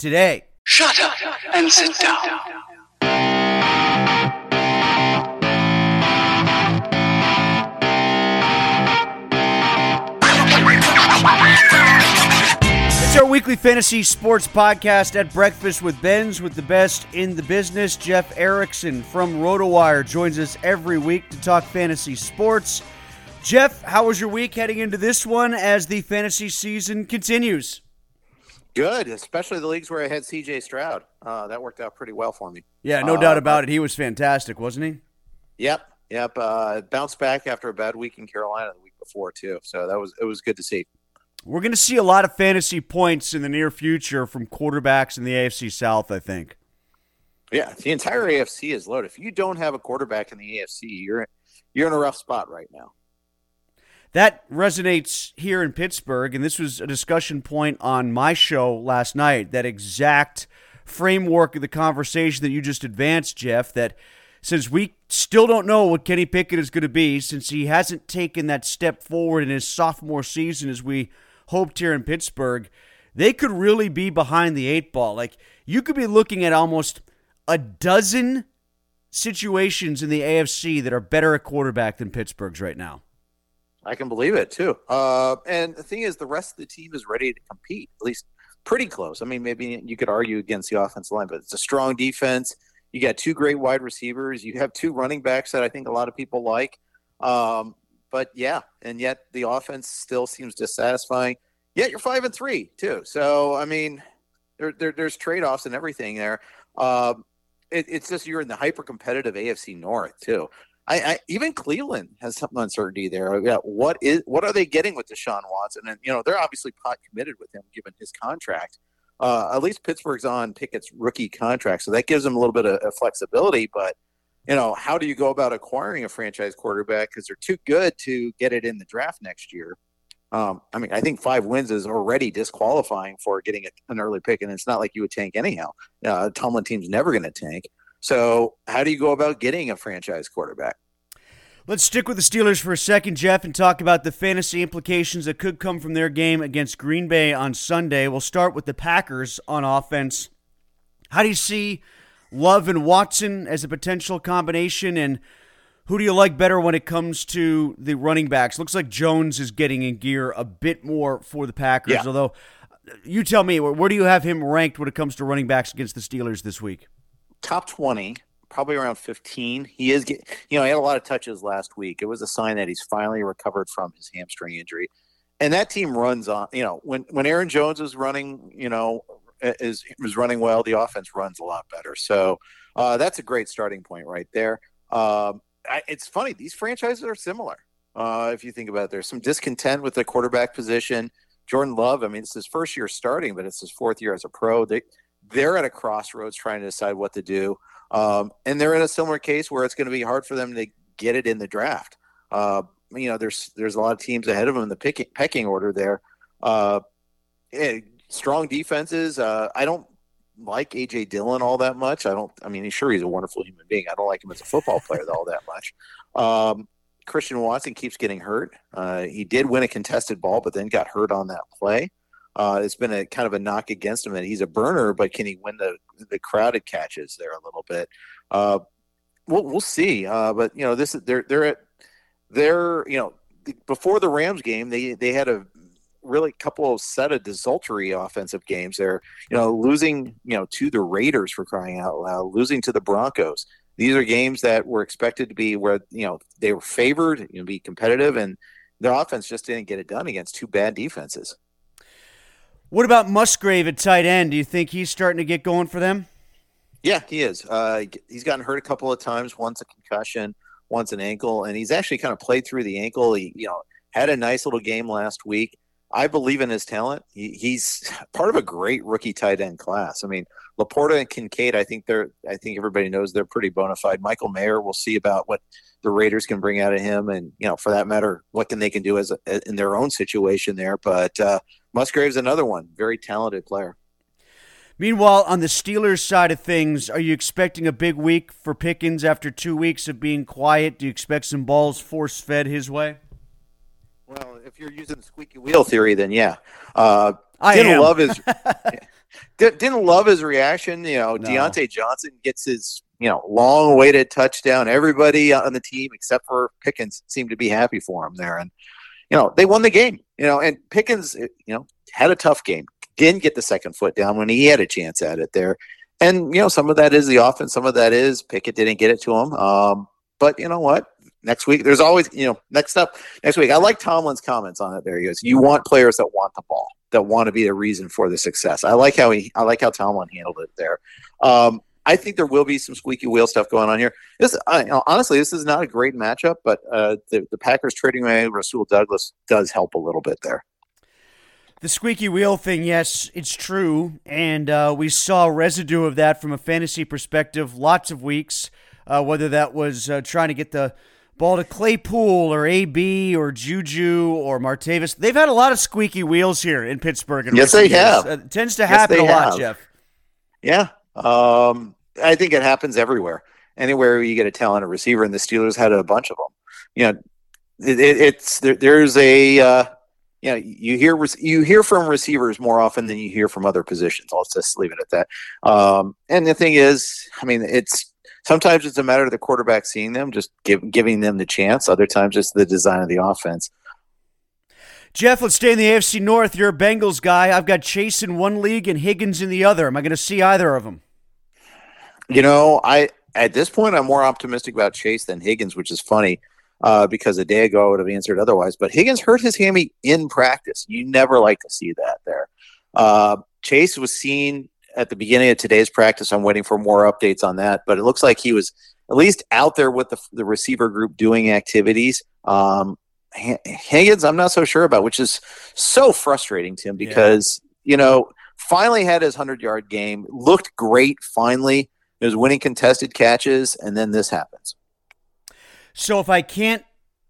today. Shut up and sit down. It's our weekly fantasy sports podcast at Breakfast with Benz with the best in the business. Jeff Erickson from RotoWire joins us every week to talk fantasy sports. Jeff, how was your week heading into this one as the fantasy season continues? Good, especially the leagues where I had CJ Stroud. Uh, that worked out pretty well for me. Yeah, no Uh, doubt about it. He was fantastic, wasn't he? Yep, yep. Uh, bounced back after a bad week in Carolina the week before too. So that was it was good to see. We're going to see a lot of fantasy points in the near future from quarterbacks in the AFC South, I think. Yeah, the entire AFC is loaded. If you don't have a quarterback in the AFC, you're you're in a rough spot right now. That resonates here in Pittsburgh, and this was a discussion point on my show last night. That exact framework of the conversation that you just advanced, Jeff, that since we still don't know what Kenny Pickett is going to be, since he hasn't taken that step forward in his sophomore season as we hoped here in Pittsburgh, they could really be behind the eight ball. Like, you could be looking at almost a dozen situations in the AFC that are better at quarterback than Pittsburgh's right now. I can believe it too. Uh, and the thing is, the rest of the team is ready to compete, at least pretty close. I mean, maybe you could argue against the offensive line, but it's a strong defense. You got two great wide receivers. You have two running backs that I think a lot of people like. Um, but yeah, and yet the offense still seems dissatisfying. Yet you're five and three too. So I mean, there, there there's trade offs and everything there. Um, it, it's just you're in the hyper competitive AFC North too. I, I, even Cleveland has some uncertainty there. Yeah, what is what are they getting with Deshaun Watson? And you know they're obviously pot committed with him given his contract. Uh, at least Pittsburgh's on Pickett's rookie contract, so that gives them a little bit of, of flexibility. But you know, how do you go about acquiring a franchise quarterback because they're too good to get it in the draft next year? Um, I mean, I think five wins is already disqualifying for getting a, an early pick, and it's not like you would tank anyhow. Uh, Tomlin team's never going to tank. So, how do you go about getting a franchise quarterback? Let's stick with the Steelers for a second, Jeff, and talk about the fantasy implications that could come from their game against Green Bay on Sunday. We'll start with the Packers on offense. How do you see Love and Watson as a potential combination, and who do you like better when it comes to the running backs? Looks like Jones is getting in gear a bit more for the Packers, Yeah. although uh, you tell me, where do you have him ranked when it comes to running backs against the Steelers this week? Top 20, probably around 15. He is, get, you know, he had a lot of touches last week. It was a sign that he's finally recovered from his hamstring injury. And that team runs on, you know, when, when Aaron Jones is running, you know, is, is running well, the offense runs a lot better. So uh, that's a great starting point right there. Um, I, it's funny, these franchises are similar. Uh, if you think about it, there's some discontent with the quarterback position. Jordan Love, I mean, it's his first year starting, but it's his fourth year as a pro. They, they're at a crossroads trying to decide what to do. Um, and they're in a similar case where it's going to be hard for them to get it in the draft. Uh, you know, there's there's a lot of teams ahead of them in the picking, pecking order there. Uh, yeah, strong defenses. Uh, I don't like AJ Dillon all that much. I don't. I mean, he's sure he's a wonderful human being. I don't like him as a football player all that much. Um, Christian Watson keeps getting hurt. Uh, he did win a contested ball, but then got hurt on that play. Uh, it's been a kind of a knock against him that he's a burner, but can he win the the crowded catches there a little bit? Uh, we'll we'll see. Uh, but you know, this they're they're at they're you know before the Rams game they they had a really couple of set of desultory offensive games there. You know, losing you know to the Raiders for crying out loud, losing to the Broncos. These are games that were expected to be where you know they were favored, you know, be competitive, and their offense just didn't get it done against two bad defenses. What about Musgrave at tight end? Do you think he's starting to get going for them? Yeah, he is. Uh, he's gotten hurt a couple of times. Once a concussion, once an ankle, and he's actually kind of played through the ankle. He, you know, had a nice little game last week. I believe in his talent. He, he's part of a great rookie tight end class. I mean, Laporta and Kincaid. I think they're. I think everybody knows they're pretty bona fide. Michael Mayer. We'll see about what the Raiders can bring out of him, and you know, for that matter, what can they can do as a, in their own situation there. But uh, Musgrave's another one, very talented player. Meanwhile, on the Steelers side of things, are you expecting a big week for Pickens after two weeks of being quiet? Do you expect some balls force fed his way? Well, if you're using the squeaky wheel theory, then yeah. Uh, I didn't am. love his didn't love his reaction. You know, No. Diontae Johnson gets his you know long awaited touchdown. Everybody on the team except for Pickens seemed to be happy for him there, and you know they won the game. You know, and Pickens you know had a tough game. Didn't get the second foot down when he had a chance at it there, and you know some of that is the offense. Some of that is Pickett didn't get it to him. Um, but you know what? Next week, there's always you know next up next week. I like Tomlin's comments on it. There he goes. You want players that want the ball, that want to be the reason for the success. I like how he. I like how Tomlin handled it there. Um, I think there will be some squeaky wheel stuff going on here. This, I, honestly, this is not a great matchup, but uh, the the Packers trading away Rasul Douglas does help a little bit there. The squeaky wheel thing, yes, it's true. And uh, we saw residue of that from a fantasy perspective lots of weeks, uh, whether that was uh, trying to get the ball to Claypool or AB or Juju or Martavis. They've had a lot of squeaky wheels here in Pittsburgh. In Yes, they years. have. Uh, it tends to Yes, happen a lot. Jeff. Yeah, um, I think it happens everywhere. Anywhere you get a talented receiver, and the Steelers had a bunch of them. You know, it, it, it's there, there's a uh, you know you hear you hear from receivers more often than you hear from other positions. I'll just leave it at that. Um, and the thing is, I mean, it's sometimes it's a matter of the quarterback seeing them, just give, giving them the chance. Other times, it's the design of the offense. Jeff, let's stay in the AFC North. You're a Bengals guy. I've got Chase in one league and Higgins in the other. Am I going to see either of them? You know, I at this point I'm more optimistic about Chase than Higgins, which is funny uh, because a day ago I would have answered otherwise. But Higgins hurt his hammy in practice. You never like to see that there. Uh, Chase was seen at the beginning of today's practice. I'm waiting for more updates on that, but it looks like he was at least out there with the, the receiver group doing activities. Um, Higgins, I'm not so sure about, which is so frustrating to him Yeah. because you know finally had his hundred yard game, looked great. Finally, he was winning contested catches, and then this happens. So if I can't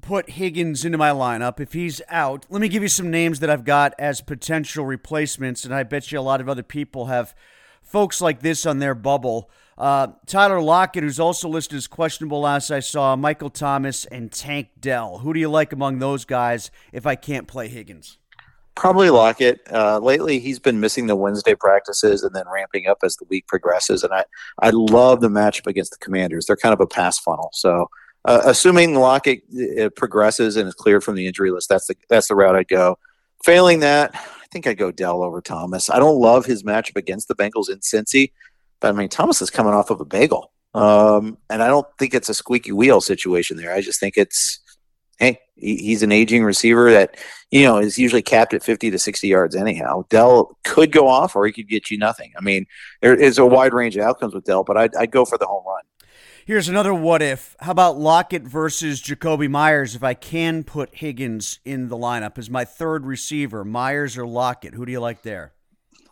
put Higgins into my lineup, if he's out, let me give you some names that I've got as potential replacements, and I bet you a lot of other people have folks like this on their bubble. Uh, Tyler Lockett, who's also listed as questionable last I saw, Michael Thomas, and Tank Dell. Who do you like among those guys if I can't play Higgins? Probably Lockett. Uh, lately, he's been missing the Wednesday practices and then ramping up as the week progresses. And I, I love the matchup against the Commanders. They're kind of a pass funnel. So, uh, assuming Lockett uh, progresses and is cleared from the injury list, that's the that's the route I'd go. Failing that, I think I'd go Dell over Thomas. I don't love his matchup against the Bengals in Cincy, but I mean Thomas is coming off of a bagel, um, and I don't think it's a squeaky wheel situation there. I just think it's hey, he's an aging receiver that you know is usually capped at 50 to 60 yards anyhow. Dell could go off or he could get you nothing. I mean, there is a wide range of outcomes with Dell, but I'd, I'd go for the home run. Here's another what if. How about Lockett versus Jakobi Meyers if I can put Higgins in the lineup as my third receiver, Meyers or Lockett? Who do you like there?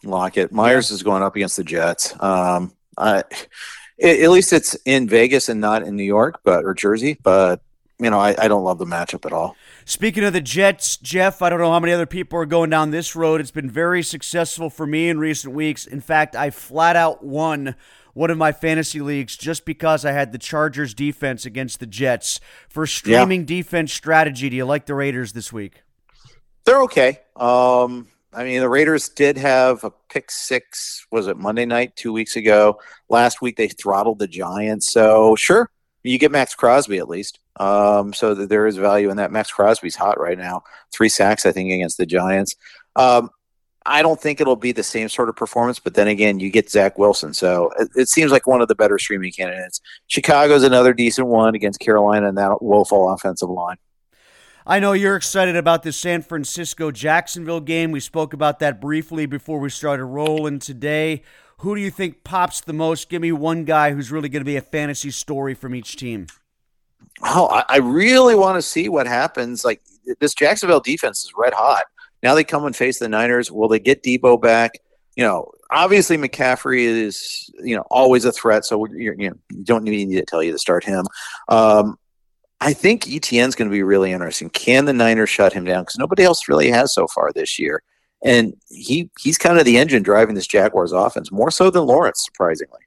Lockett. Meyers is going up against the Jets. Um, I, at at least it's in Vegas and not in New York, but or Jersey. But you know, I, I don't love the matchup at all. Speaking of the Jets, Jeff, I don't know how many other people are going down this road. It's been very successful for me in recent weeks. In fact, I flat out won one of my fantasy leagues just because I had the Chargers defense against the Jets. For streaming defense strategy, do you like the Raiders this week? They're okay. Um, I mean, the Raiders did have a pick six. Was it Monday night two weeks ago? Last week they throttled the Giants. So sure, you get Maxx Crosby at least. Um, so that there is value in that. Maxx Crosby's hot right now. Three sacks, I think, against the Giants. Um, I don't think it'll be the same sort of performance, but then again, you get Zach Wilson, so it, it seems like one of the better streaming candidates. Chicago's another decent one against Carolina and that woeful offensive line. I know you're excited about the San Francisco Jacksonville game. We spoke about that briefly before we started rolling today. Who do you think pops the most? Give me one guy who's really going to be a fantasy story from each team. Oh, I, really want to see what happens. Like this Jacksonville defense is red hot. Now they come and face the Niners. Will they get Deebo back? You know, obviously McCaffrey is you know always a threat, so you know don't need to tell you to start him. Um, I think Etienne's going to be really interesting. Can the Niners shut him down? Because nobody else really has so far this year, and he he's kind of the engine driving this Jaguars offense more so than Lawrence, surprisingly.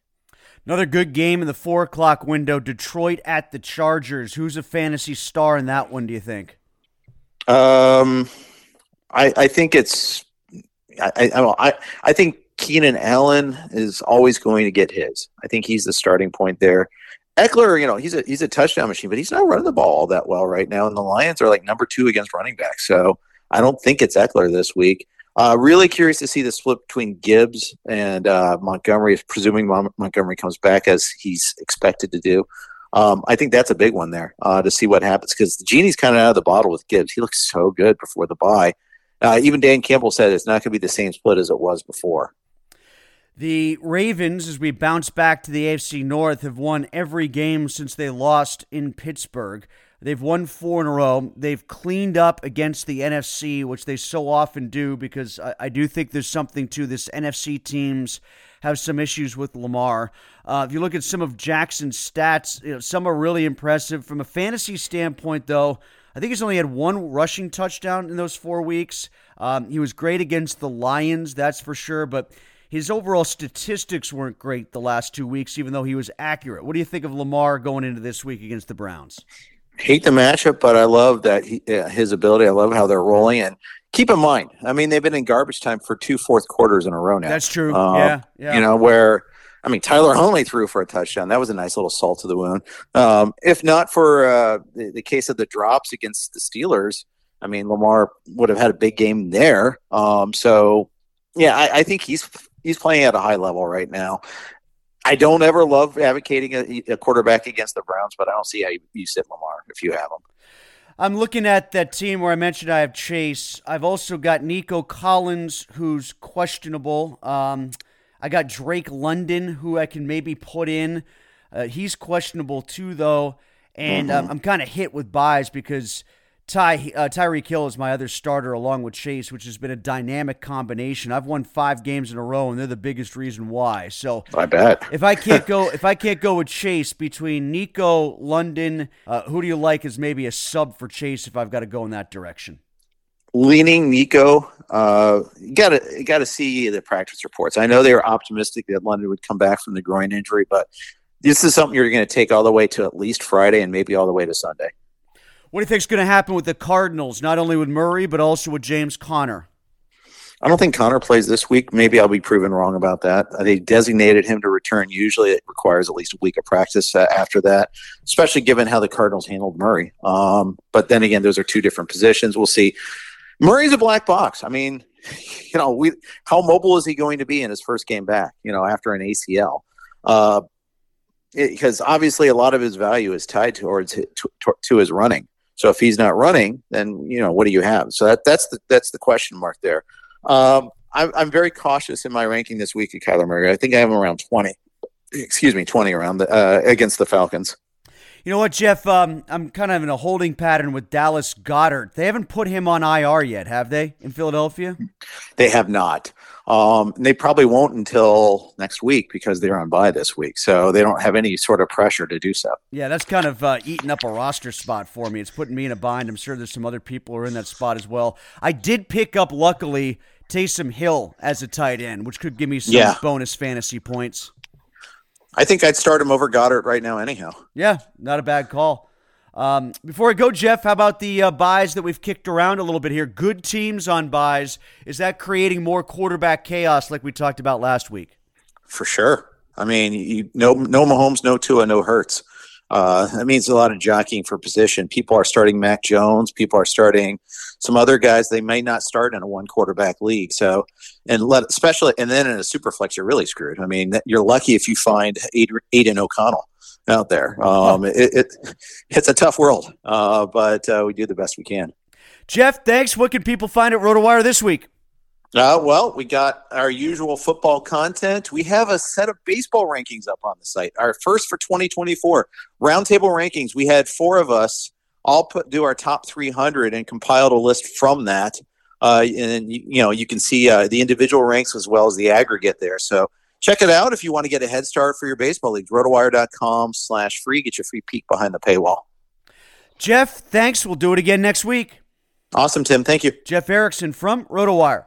Another good game in the four o'clock window. Detroit at the Chargers. Who's a fantasy star in that one? Do you think? Um, I I think it's I I I, I think Keenan Allen is always going to get his. I think he's the starting point there. Ekeler, you know, he's a he's a touchdown machine, but he's not running the ball all that well right now. And the Lions are like number two against running back, so I don't think it's Ekeler this week. Uh, really curious to see the split between Gibbs and uh, Montgomery, presuming Mon- Montgomery comes back as he's expected to do. Um, I think that's a big one there uh, to see what happens because the genie's kind of out of the bottle with Gibbs. He looks so good before the bye. Uh, even Dan Campbell said it's not going to be the same split as it was before. The Ravens, as we bounce back to the AFC North, have won every game since they lost in Pittsburgh. They've won four in a row. They've cleaned up against the NFC, which they so often do, because I, I do think there's something to this. NFC teams have some issues with Lamar. Uh, if you look at some of Jackson's stats, you know, some are really impressive. From a fantasy standpoint, though, I think he's only had one rushing touchdown in those four weeks. Um, he was great against the Lions, that's for sure, but his overall statistics weren't great the last two weeks, even though he was accurate. What do you think of Lamar going into this week against the Browns? Hate the matchup, but I love that he, his ability. I love how they're rolling. And keep in mind, I mean, they've been in garbage time for two fourth quarters in a row now. That's true. Um, yeah, yeah. You know, where, I mean, Tyler Huntley threw for a touchdown. That was a nice little salt to the wound. Um, if not for uh, the, the case of the drops against the Steelers, I mean, Lamar would have had a big game there. Um, so, yeah, I, I, think he's he's playing at a high level right now. I don't ever love advocating a, a quarterback against the Browns, but I don't see how you, you sit Lamar if you have him. I'm looking at that team where I mentioned I have Chase. I've also got Nico Collins, who's questionable. Um, I got Drake London, who I can maybe put in. Uh, he's questionable too, though. And mm-hmm. um, I'm kind of hit with byes because Ty uh, Tyreek Hill is my other starter along with Chase, which has been a dynamic combination. I've won five games in a row, and they're the biggest reason why. So I bet if I can't go if I can't go with Chase between Nico London, uh, who do you like as maybe a sub for Chase if I've got to go in that direction? Leaning Nico, uh, you gotta you gotta see the practice reports. I know they were optimistic that London would come back from the groin injury, but this is something you're going to take all the way to at least Friday and maybe all the way to Sunday. What do you think is going to happen with the Cardinals, not only with Murray, but also with James Conner? I don't think Conner plays this week. Maybe I'll be proven wrong about that. They designated him to return. Usually it requires at least a week of practice uh, after that, especially given how the Cardinals handled Murray. Um, but then again, those are two different positions. We'll see. Murray's a black box. I mean, you know, we how mobile is he going to be in his first game back, you know, after an ACL? Uh, because obviously a lot of his value is tied towards to, to, to his running. So if he's not running, then you know what do you have? So that that's the that's the question mark there. Um, I'm, I'm very cautious in my ranking this week at Kyler Murray. I think I have him around 20. Excuse me, 20 around the, uh, against the Falcons. You know what, Jeff? Um, I'm kind of in a holding pattern with Dallas Goedert. They haven't put him on IR yet, have they, in Philadelphia? They have not. Um, they probably won't until next week because they're on bye this week. So they don't have any sort of pressure to do so. Yeah, that's kind of uh, eating up a roster spot for me. It's putting me in a bind. I'm sure there's some other people who are in that spot as well. I did pick up, luckily, Taysom Hill as a tight end, which could give me some yeah. bonus fantasy points. I think I'd start him over Goedert right now, anyhow. Yeah, not a bad call. Um, before I go, Jeff, how about the uh, byes that we've kicked around a little bit here? Good teams on byes. Is that creating more quarterback chaos like we talked about last week? For sure. I mean, you, no, no Mahomes, no Tua, no Hurts. Uh, that means a lot of jockeying for position. People are starting Mac Jones. People are starting some other guys they may not start in a one quarterback league. So, and let especially and then in a super flex, you're really screwed. I mean, you're lucky if you find Aidan O'Connell out there. Um, it, it, it's a tough world, uh, but uh, we do the best we can. Jeff, thanks. What can people find at RotoWire this week? Uh, well, we got our usual football content. We have a set of baseball rankings up on the site. Our first for 2024 roundtable rankings. We had four of us all put do our top 300 and compiled a list from that. uh, and you, you know you can see uh, the individual ranks as well as the aggregate there. So check it out if you want to get a head start for your baseball league. Rotowire.com slash free. Get your free peek behind the paywall. Jeff, thanks. We'll do it again next week. Awesome, Tim. Thank you. Jeff Erickson from RotoWire.